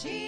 Jesus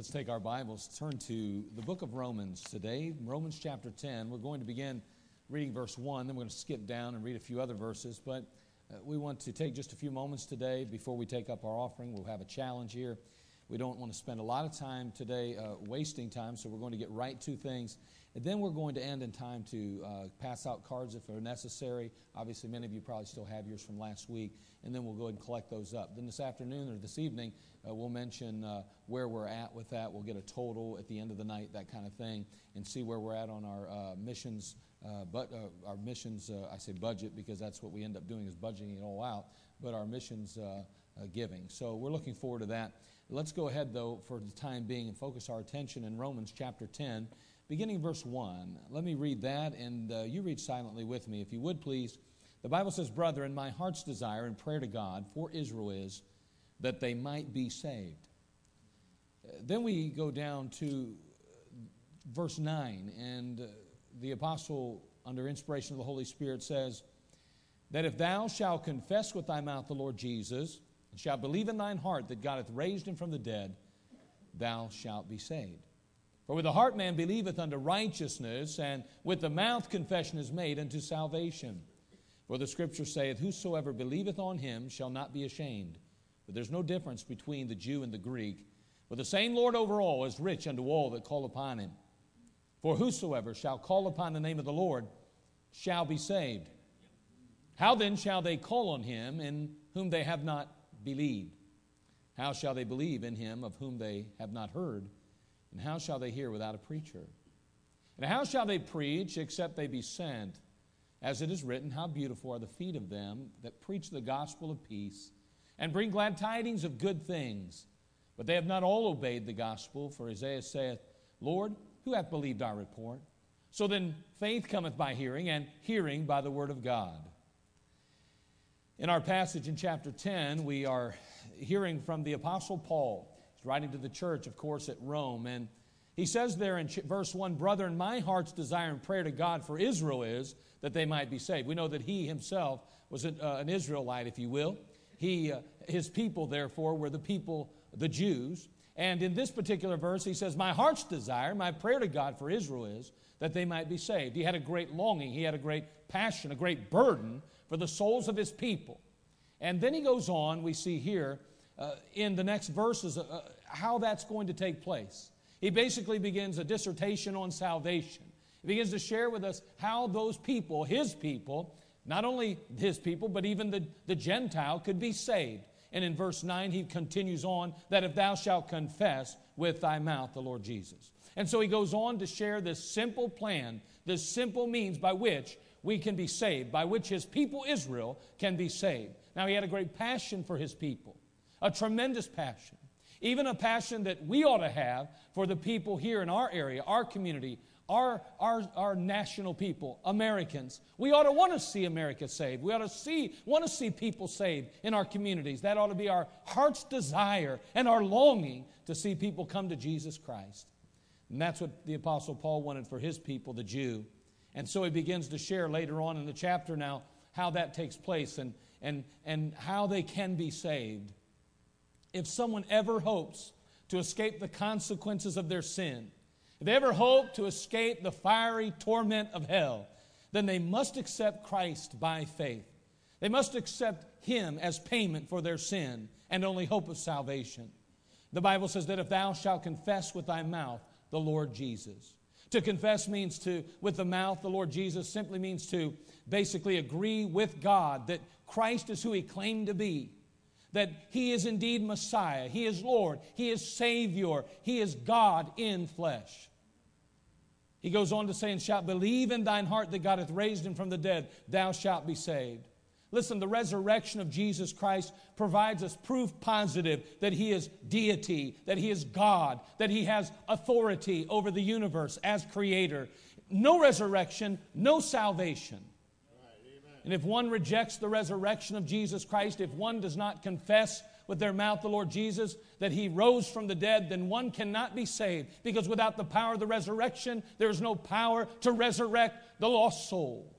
let's take our Bibles, turn to the book of Romans today, Romans chapter 10. We're going to begin reading verse 1, then we're going to skip down and read a few other verses. But uh, we want to take just a few moments today before we take up our offering. We'll have a challenge here. We don't want to spend a lot of time today uh, wasting time, so we're going to get right to things. And then we're going to end in time to uh, pass out cards if they're necessary. Obviously, many of you probably still have yours from last week, and then we'll go ahead and collect those up. Then this afternoon or this evening, uh, we'll mention uh, where we're at with that. We'll get a total at the end of the night, that kind of thing, and see where we're at on our uh, missions. Uh, but our missions, I say budget because that's what we end up doing is budgeting it all out. But our missions giving. So we're looking forward to that. Let's go ahead though for the time being and focus our attention in Romans chapter 10, beginning verse 1. Let me read that, and uh, you read silently with me, if you would please. The Bible says, Brethren, my heart's desire and prayer to God for Israel is that they might be saved. Then we go down to uh, verse 9, and uh, the apostle, under inspiration of the Holy Spirit, says, That if thou shalt confess with thy mouth the Lord Jesus, and shalt believe in thine heart that God hath raised him from the dead, thou shalt be saved. For with the heart man believeth unto righteousness, and with the mouth confession is made unto salvation. For the scripture saith, Whosoever believeth on him shall not be ashamed. But there's no difference between the Jew and the Greek. For the same Lord over all is rich unto all that call upon him. For whosoever shall call upon the name of the Lord shall be saved. How then shall they call on him in whom they have not believed? How shall they believe in him of whom they have not heard? And how shall they hear without a preacher? And how shall they preach except they be sent? As it is written, How beautiful are the feet of them that preach the gospel of peace and bring glad tidings of good things. But they have not all obeyed the gospel, for Isaiah saith, Lord, who hath believed our report? So then faith cometh by hearing, and hearing by the word of God. In our passage in chapter 10, we are hearing from the Apostle Paul. He's writing to the church, of course, at Rome. And he says there in verse 1 Brethren, my heart's desire and prayer to God for Israel is that they might be saved. We know that he himself was an, uh, an Israelite, if you will. He, uh, his people, therefore, were the people, the Jews. And in this particular verse, he says, My heart's desire, my prayer to God for Israel is that they might be saved. He had a great longing, he had a great passion, a great burden for the souls of his people. And then he goes on, we see here uh, in the next verses uh, uh how that's going to take place. He basically begins a dissertation on salvation. He begins to share with us how those people, his people, not only his people, but even the, the Gentile, could be saved. And in verse 9, he continues on that if thou shalt confess with thy mouth the Lord Jesus. And so he goes on to share this simple plan, this simple means by which we can be saved, by which his people Israel can be saved. Now, he had a great passion for his people, a tremendous passion, even a passion that we ought to have for the people here in our area, our community, our, our, our national people, Americans. We ought to want to see America saved. We ought to see, want to see people saved in our communities. That ought to be our heart's desire and our longing to see people come to Jesus Christ. And that's what the Apostle Paul wanted for his people, the Jew. And so he begins to share later on in the chapter now how that takes place and, and, and how they can be saved. If someone ever hopes to escape the consequences of their sin, if they ever hope to escape the fiery torment of hell, then they must accept Christ by faith. They must accept Him as payment for their sin and only hope of salvation. The Bible says that if thou shalt confess with thy mouth the Lord Jesus. To confess means to, with the mouth, the Lord Jesus simply means to basically agree with God that Christ is who He claimed to be, that He is indeed Messiah, He is Lord, He is Savior, He is God in flesh. He goes on to say, And shalt believe in thine heart that God hath raised him from the dead, thou shalt be saved. Listen, the resurrection of Jesus Christ provides us proof positive that he is deity, that he is God, that he has authority over the universe as creator. No resurrection, no salvation. And if one rejects the resurrection of Jesus Christ, if one does not confess with their mouth the Lord Jesus, that he rose from the dead, then one cannot be saved. Because without the power of the resurrection, there is no power to resurrect the lost soul.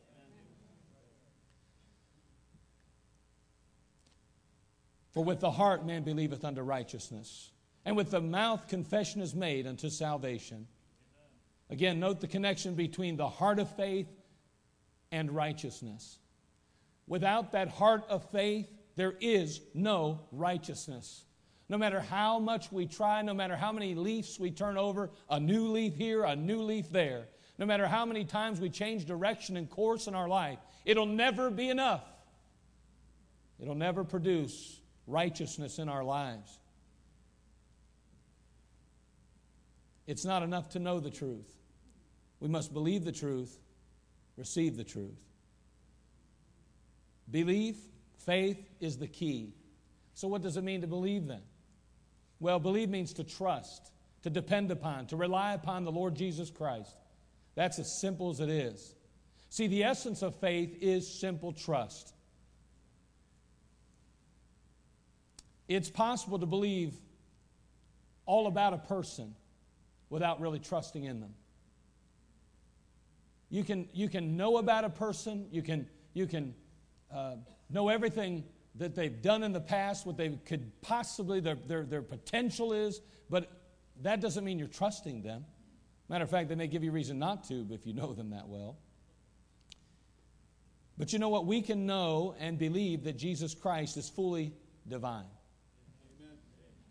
For with the heart man believeth unto righteousness, and with the mouth confession is made unto salvation. Again, note the connection between the heart of faith and righteousness. Without that heart of faith, there is no righteousness. No matter how much we try, no matter how many leaves we turn over, a new leaf here, a new leaf there, no matter how many times we change direction and course in our life, it'll never be enough. It'll never produce righteousness in our lives. It's not enough to know the truth. We must believe the truth, receive the truth. Belief Faith is the key. So, what does it mean to believe then? Well, believe means to trust, to depend upon, to rely upon the Lord Jesus Christ. That's as simple as it is. See, the essence of faith is simple trust. It's possible to believe all about a person without really trusting in them. You can, you can know about a person, you can, you can uh, know everything that they've done in the past, what they could possibly, their, their, their potential is, but that doesn't mean you're trusting them. Matter of fact, they may give you reason not to if you know them that well. But you know what? We can know and believe that Jesus Christ is fully divine.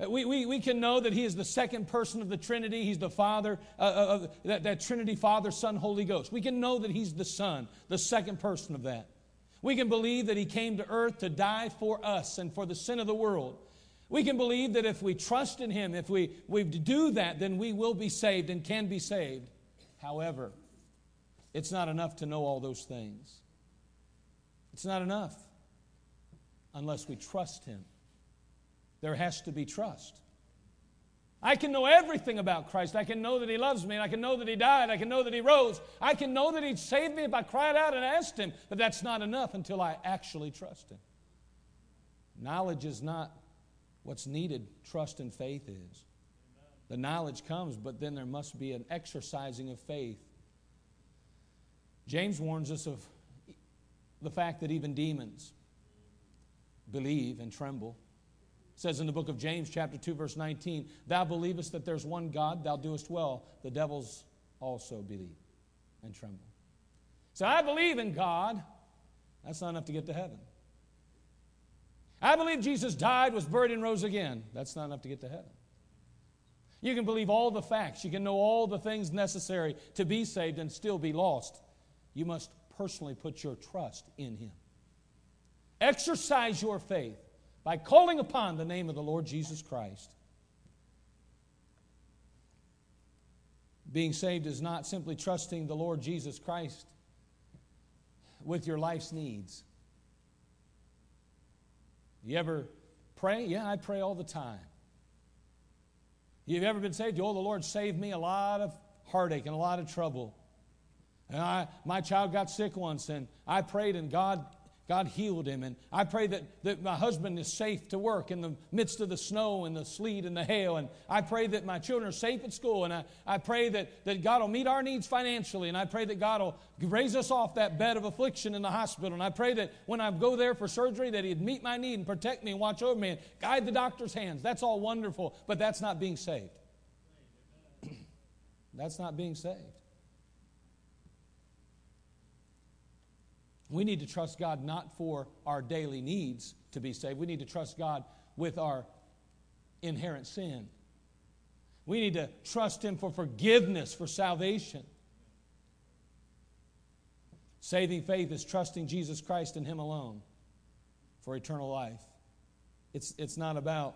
Uh, we, we, we can know that He is the second person of the Trinity. He's the Father, uh, uh, that, that Trinity, Father, Son, Holy Ghost. We can know that He's the Son, the second person of that. We can believe that He came to earth to die for us and for the sin of the world. We can believe that if we trust in Him, if we, we do that, then we will be saved and can be saved. However, it's not enough to know all those things. It's not enough unless we trust Him. There has to be trust. I can know everything about Christ. I can know that He loves me, and I can know that He died. I can know that He rose. I can know that He saved me if I cried out and asked Him. But that's not enough until I actually trust Him. Knowledge is not what's needed, trust and faith is. The knowledge comes, but then there must be an exercising of faith. James warns us of the fact that even demons believe and tremble. Says in the book of James, chapter 2, verse 19, Thou believest that there's one God, thou doest well. The devils also believe and tremble. So I believe in God. That's not enough to get to heaven. I believe Jesus died, was buried, and rose again. That's not enough to get to heaven. You can believe all the facts, you can know all the things necessary to be saved and still be lost. You must personally put your trust in Him. Exercise your faith by calling upon the name of the Lord Jesus Christ. Being saved is not simply trusting the Lord Jesus Christ with your life's needs. You ever pray? Yeah, I pray all the time. You've ever been saved? Oh, the Lord saved me a lot of heartache and a lot of trouble. And I, my child got sick once, and I prayed, and God God healed him. And I pray that, that my husband is safe to work in the midst of the snow and the sleet and the hail. And I pray that my children are safe at school. And I, I pray that, that God will meet our needs financially. And I pray that God will raise us off that bed of affliction in the hospital. And I pray that when I go there for surgery, that He'd meet my need and protect me and watch over me and guide the doctor's hands. That's all wonderful, but that's not being saved. that's not being saved. We need to trust God not for our daily needs to be saved. We need to trust God with our inherent sin. We need to trust Him for forgiveness, for salvation. Saving faith is trusting Jesus Christ and Him alone for eternal life. It's, it's not about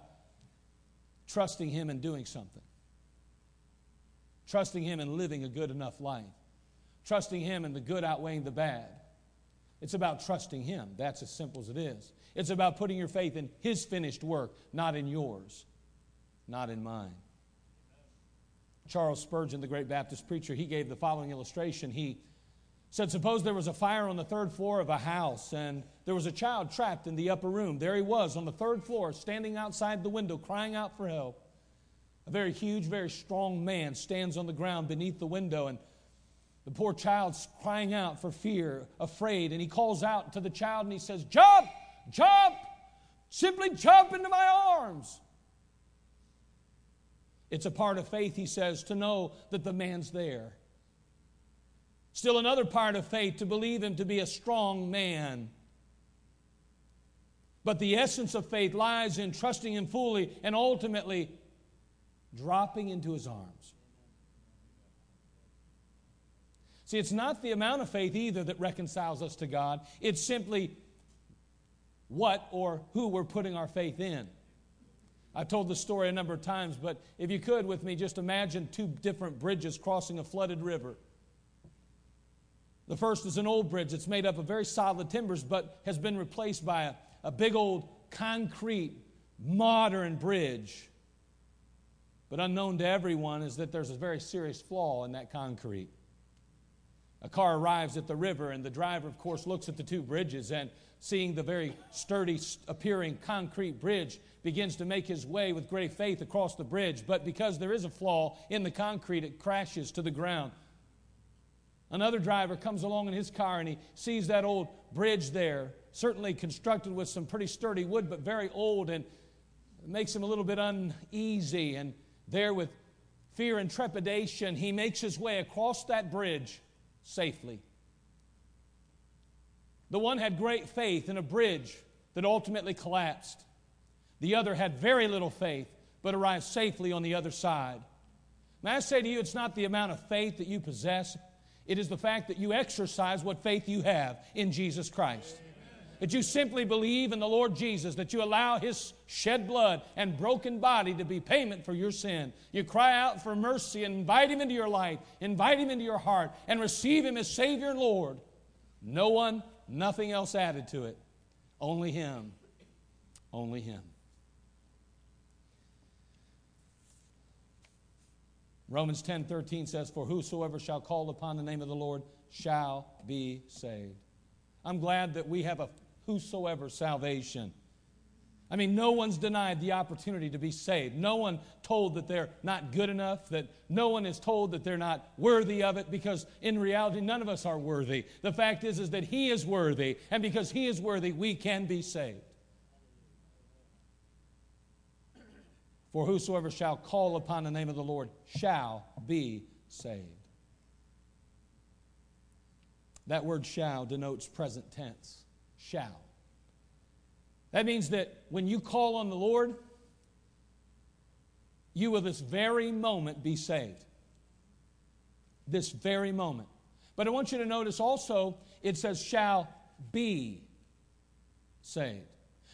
trusting Him and doing something, trusting Him and living a good enough life, trusting Him and the good outweighing the bad. It's about trusting Him. That's as simple as it is. It's about putting your faith in His finished work, not in yours, not in mine. Charles Spurgeon, the great Baptist preacher, he gave the following illustration. He said, Suppose there was a fire on the third floor of a house, and there was a child trapped in the upper room. There he was on the third floor, standing outside the window, crying out for help. A very huge, very strong man stands on the ground beneath the window and the poor child's crying out for fear, afraid, and he calls out to the child and he says, Jump! Jump! Simply jump into my arms. It's a part of faith, he says, to know that the man's there. Still another part of faith to believe him to be a strong man. But the essence of faith lies in trusting him fully and ultimately dropping into his arms. See, it's not the amount of faith either that reconciles us to God, it's simply what or who we're putting our faith in. I've told this story a number of times, but if you could with me, just imagine two different bridges crossing a flooded river. The first is an old bridge. It's made up of very solid timbers, but has been replaced by a, a big old concrete, modern bridge. But unknown to everyone is that there's a very serious flaw in that concrete. A car arrives at the river, and the driver, of course, looks at the two bridges and, seeing the very sturdy appearing concrete bridge, begins to make his way with great faith across the bridge. But because there is a flaw in the concrete, it crashes to the ground. Another driver comes along in his car and he sees that old bridge there, certainly constructed with some pretty sturdy wood, but very old, and makes him a little bit uneasy. And there, with fear and trepidation, he makes his way across that bridge safely. The one had great faith in a bridge that ultimately collapsed. The other had very little faith, but arrived safely on the other side. May I say to you, it's not the amount of faith that you possess, it is the fact that you exercise what faith you have in Jesus Christ that you simply believe in the Lord Jesus, that you allow His shed blood and broken body to be payment for your sin. You cry out for mercy and invite Him into your life, invite Him into your heart, and receive Him as Savior and Lord. No one, nothing else added to it. Only Him. Only Him. Romans 10 13 says, For whosoever shall call upon the name of the Lord shall be saved. I'm glad that we have a whosoever salvation. I mean, no one's denied the opportunity to be saved. No one told that they're not good enough, that no one is told that they're not worthy of it, because in reality, none of us are worthy. The fact is, is that He is worthy, and because He is worthy, we can be saved. For whosoever shall call upon the name of the Lord shall be saved. That word shall denotes present tense. Shall. That means that when you call on the Lord, you will this very moment be saved. This very moment. But I want you to notice also it says shall be saved.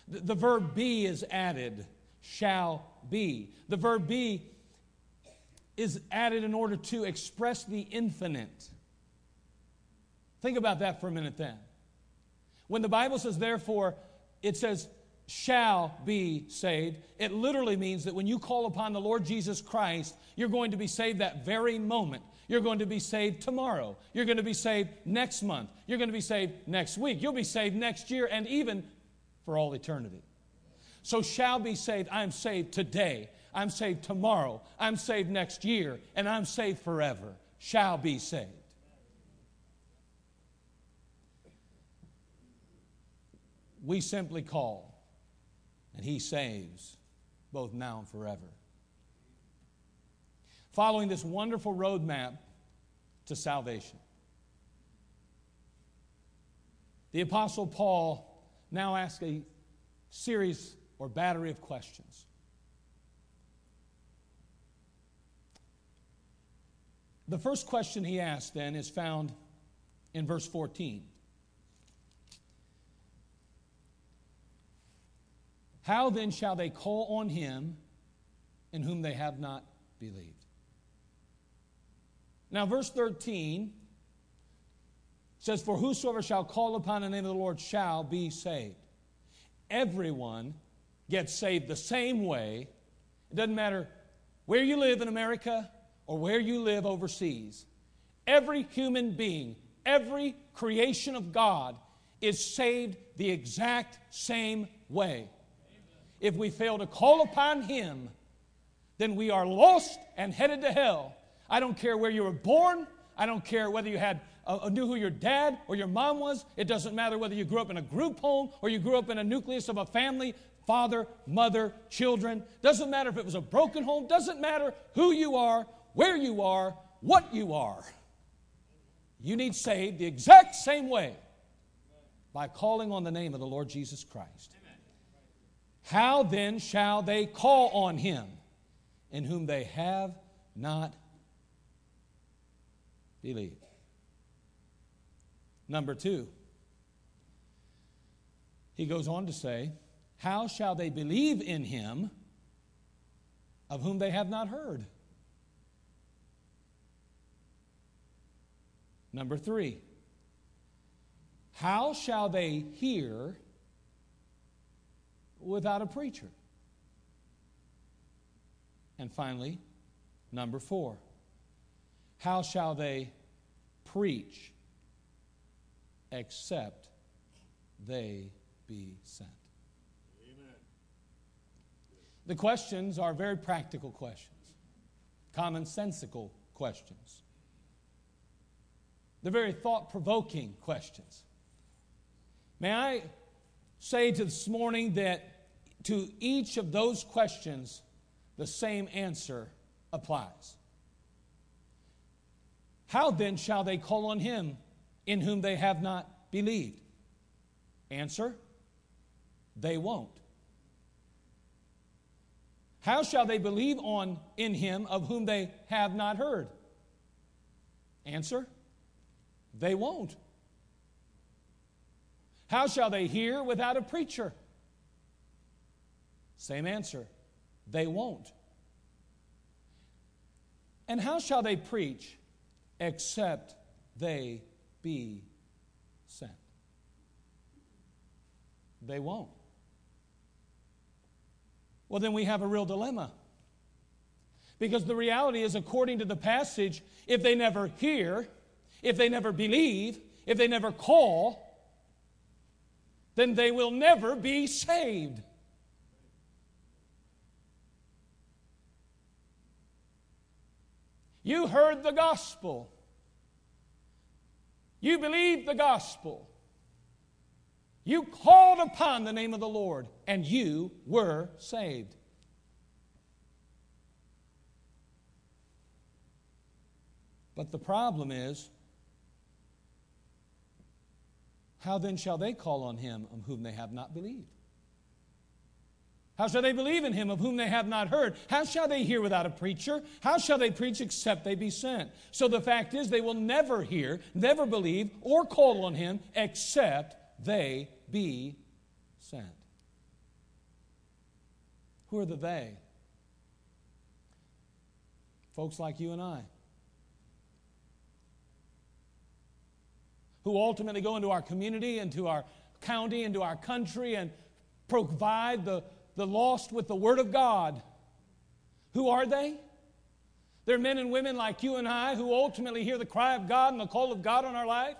The, the verb be is added, shall be. The verb be is added in order to express the infinite. Think about that for a minute then. When the Bible says, therefore, it says, shall be saved, it literally means that when you call upon the Lord Jesus Christ, you're going to be saved that very moment. You're going to be saved tomorrow. You're going to be saved next month. You're going to be saved next week. You'll be saved next year and even for all eternity. So, shall be saved. I'm saved today. I'm saved tomorrow. I'm saved next year. And I'm saved forever. Shall be saved. We simply call, and He saves both now and forever. Following this wonderful roadmap to salvation. The Apostle Paul now asks a series or battery of questions. The first question he asks then is found in verse 14. How then shall they call on him in whom they have not believed? Now, verse 13 says, For whosoever shall call upon the name of the Lord shall be saved. Everyone gets saved the same way. It doesn't matter where you live in America or where you live overseas. Every human being, every creation of God is saved the exact same way. If we fail to call upon Him, then we are lost and headed to hell. I don't care where you were born. I don't care whether you had uh, knew who your dad or your mom was. It doesn't matter whether you grew up in a group home or you grew up in a nucleus of a family father, mother, children. Doesn't matter if it was a broken home. Doesn't matter who you are, where you are, what you are. You need saved the exact same way by calling on the name of the Lord Jesus Christ. How then shall they call on him in whom they have not believed? Number two, he goes on to say, How shall they believe in him of whom they have not heard? Number three, how shall they hear without a preacher? And finally, number four, how shall they preach except they be sent? Amen. The questions are very practical questions, commonsensical questions. They're very thought provoking questions. May I say to this morning that to each of those questions, the same answer applies. How then shall they call on him in whom they have not believed? Answer they won't. How shall they believe on in him of whom they have not heard? Answer they won't. How shall they hear without a preacher? Same answer. They won't. And how shall they preach except they be sent? They won't. Well, then we have a real dilemma. Because the reality is, according to the passage, if they never hear, if they never believe, if they never call, then they will never be saved. You heard the gospel. You believed the gospel. You called upon the name of the Lord, and you were saved. But the problem is, how then shall they call on him of whom they have not believed? How shall they believe in him of whom they have not heard? How shall they hear without a preacher? How shall they preach except they be sent? So the fact is, they will never hear, never believe, or call on him except they be sent. Who are the they? Folks like you and I. Who ultimately go into our community, into our county, into our country, and provide the the lost with the Word of God. Who are they? They're men and women like you and I who ultimately hear the cry of God and the call of God on our life.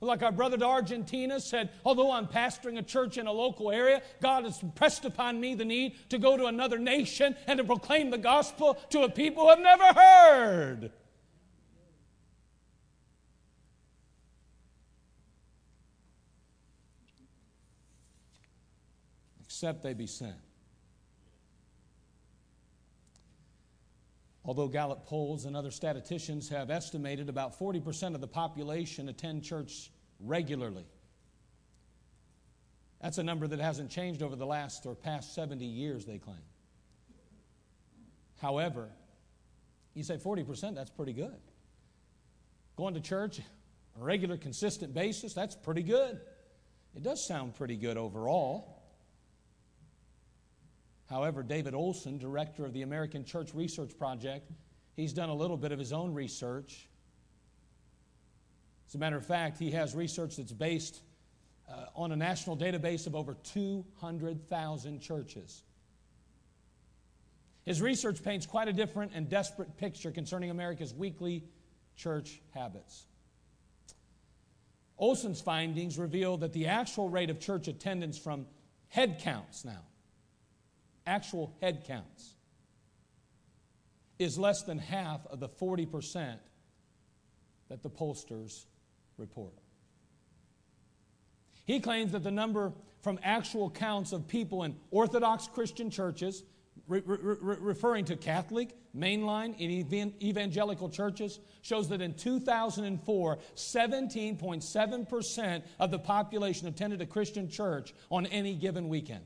Like our brother to Argentina said, although I'm pastoring a church in a local area, God has pressed upon me the need to go to another nation and to proclaim the gospel to a people who have never heard. Except they be sent. Although Gallup polls and other statisticians have estimated about 40% of the population attend church regularly. That's a number that hasn't changed over the last or past 70 years, they claim. However, you say 40%, that's pretty good. Going to church on a regular, consistent basis, that's pretty good. It does sound pretty good overall. However, David Olson, director of the American Church Research Project, he's done a little bit of his own research. As a matter of fact, he has research that's based uh, on a national database of over 200,000 churches. His research paints quite a different and desperate picture concerning America's weekly church habits. Olson's findings reveal that the actual rate of church attendance from head counts now actual head counts is less than half of the 40% that the pollsters report. He claims that the number from actual counts of people in Orthodox Christian churches, re- re- re- referring to Catholic, mainline, and evangelical churches, shows that in 2004, 17.7% of the population attended a Christian church on any given weekend.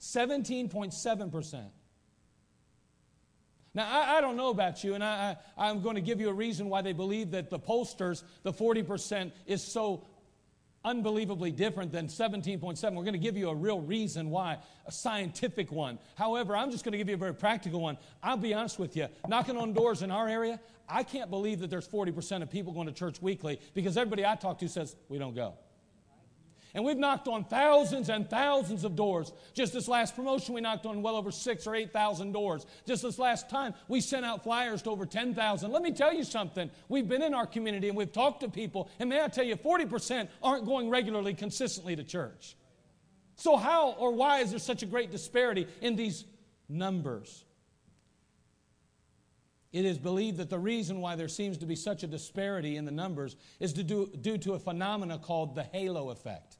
17.7%. Now, I, I, don't know about you, and I, I, I'm going to give you a reason why they believe that the pollsters, the 40%, is so unbelievably different than 17.7. We're going to give you a real reason why, a scientific one. However, I'm just going to give you a very practical one. I'll be honest with you, knocking on doors in our area, I can't believe that there's 40% of people going to church weekly because everybody I talk to says, we don't go. And we've knocked on thousands and thousands of doors. Just this last promotion, we knocked on well over six or 8,000 doors. Just this last time, we sent out flyers to over 10,000. Let me tell you something. We've been in our community and we've talked to people, and may I tell you, 40% aren't going regularly, consistently to church. So, how or why is there such a great disparity in these numbers? It is believed that the reason why there seems to be such a disparity in the numbers is due, due to a phenomena called the halo effect.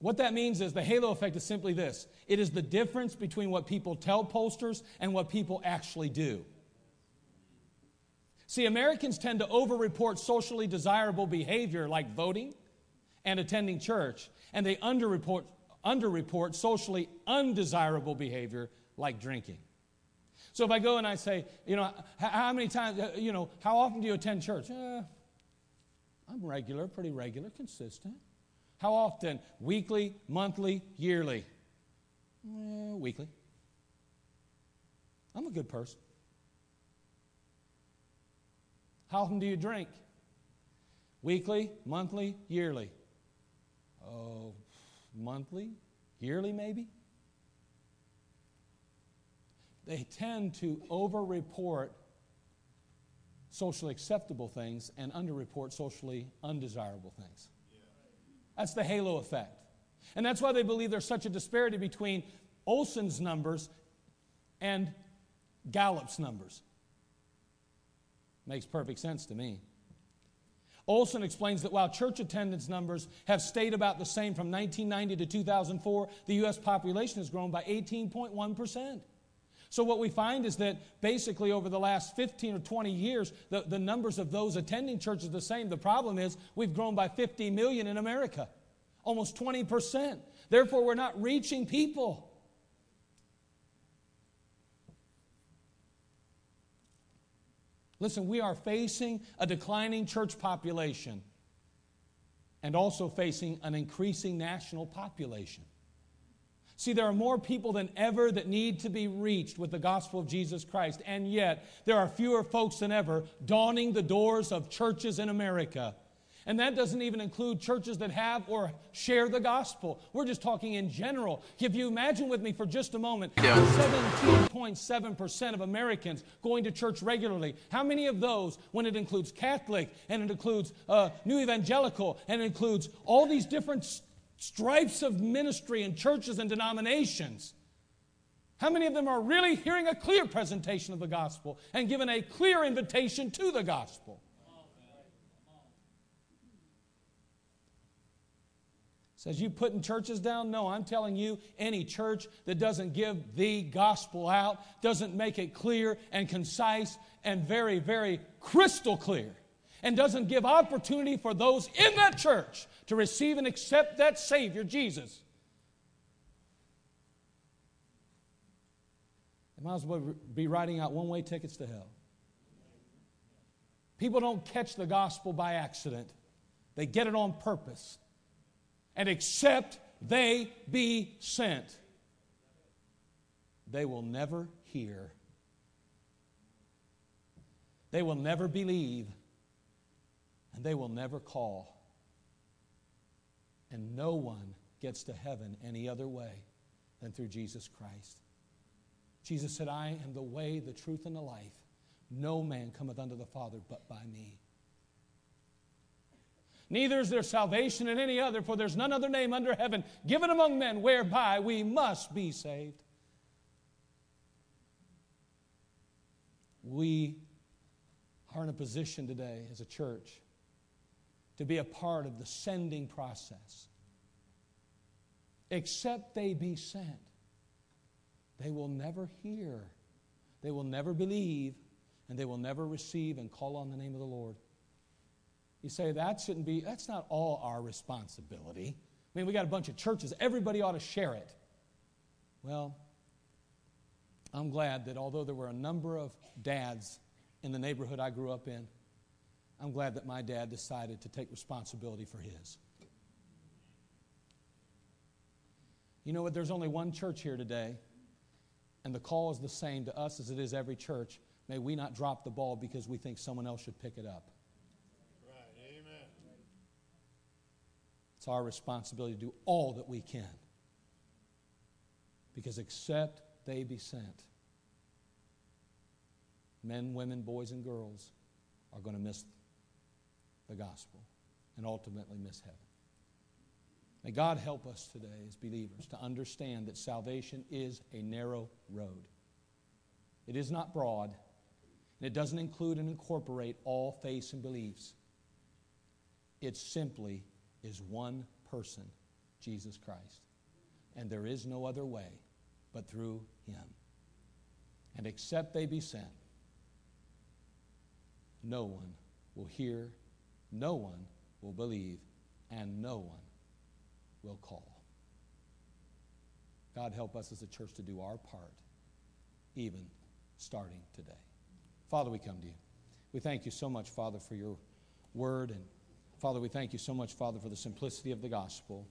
What that means is the halo effect is simply this it is the difference between what people tell pollsters and what people actually do. See, Americans tend to overreport socially desirable behavior like voting and attending church, and they underreport, underreport socially undesirable behavior like drinking. So if I go and I say, you know, how many times, uh, you know, how often do you attend church? Uh, I'm regular, pretty regular, consistent. How often? Weekly, monthly, yearly? Eh, weekly. I'm a good person. How often do you drink? Weekly, monthly, yearly? Oh, monthly, yearly maybe? they tend to over-report socially acceptable things and underreport socially undesirable things. That's the halo effect. And that's why they believe there's such a disparity between Olson's numbers and Gallup's numbers. Makes perfect sense to me. Olson explains that while church attendance numbers have stayed about the same from 1990 to 2004, the U.S. population has grown by 18.1%. So, what we find is that basically over the last 15 or 20 years, the, the numbers of those attending church is the same. The problem is we've grown by 50 million in America, almost 20%. Therefore, we're not reaching people. Listen, we are facing a declining church population and also facing an increasing national population. See, there are more people than ever that need to be reached with the gospel of Jesus Christ, and yet there are fewer folks than ever dawning the doors of churches in America. And that doesn't even include churches that have or share the gospel. We're just talking in general. If you imagine with me for just a moment, 17.7% of Americans going to church regularly. How many of those, when it includes Catholic and it includes uh, New Evangelical and it includes all these different stripes of ministry and churches and denominations, how many of them are really hearing a clear presentation of the gospel and given a clear invitation to the gospel? Says, you putting churches down? No, I'm telling you, any church that doesn't give the gospel out, doesn't make it clear and concise and very, very crystal clear, and doesn't give opportunity for those in that church to receive and accept that Savior, Jesus. They might as well be writing out one way tickets to hell. People don't catch the gospel by accident, they get it on purpose and except they be sent, they will never hear. They will never believe, and they will never call. And no one gets to heaven any other way than through Jesus Christ. Jesus said, I am the way, the truth, and the life. No man cometh unto the Father but by me. Neither is there salvation in any other, for there's none other name under heaven given among men whereby we must be saved. We are in a position today as a church to be a part of the sending process. Except they be sent, they will never hear, they will never believe, and they will never receive and call on the name of the Lord. You say that shouldn't be, that's not all our responsibility. I mean, we got a bunch of churches, everybody ought to share it. Well, I'm glad that although there were a number of dads in the neighborhood I grew up in, I'm glad that my dad decided to take responsibility for his. You know what? There's only one church here today, and the call is the same to us as it is every church. May we not drop the ball because we think someone else should pick it up. Amen. It's our responsibility to do all that we can. Because except they be sent, men, women, boys, and girls are going to miss the gospel and ultimately miss heaven. May God help us today as believers to understand that salvation is a narrow road. It is not broad, and it doesn't include and incorporate all faiths and beliefs. It simply is one person, Jesus Christ. And there is no other way but through him. And except they be sent, no one will hear, no one will believe, and no one will call. God help us as a church to do our part, even starting today. Father, we come to you. We thank you so much, Father, for your word and Father, we thank you so much, Father, for the simplicity of the gospel.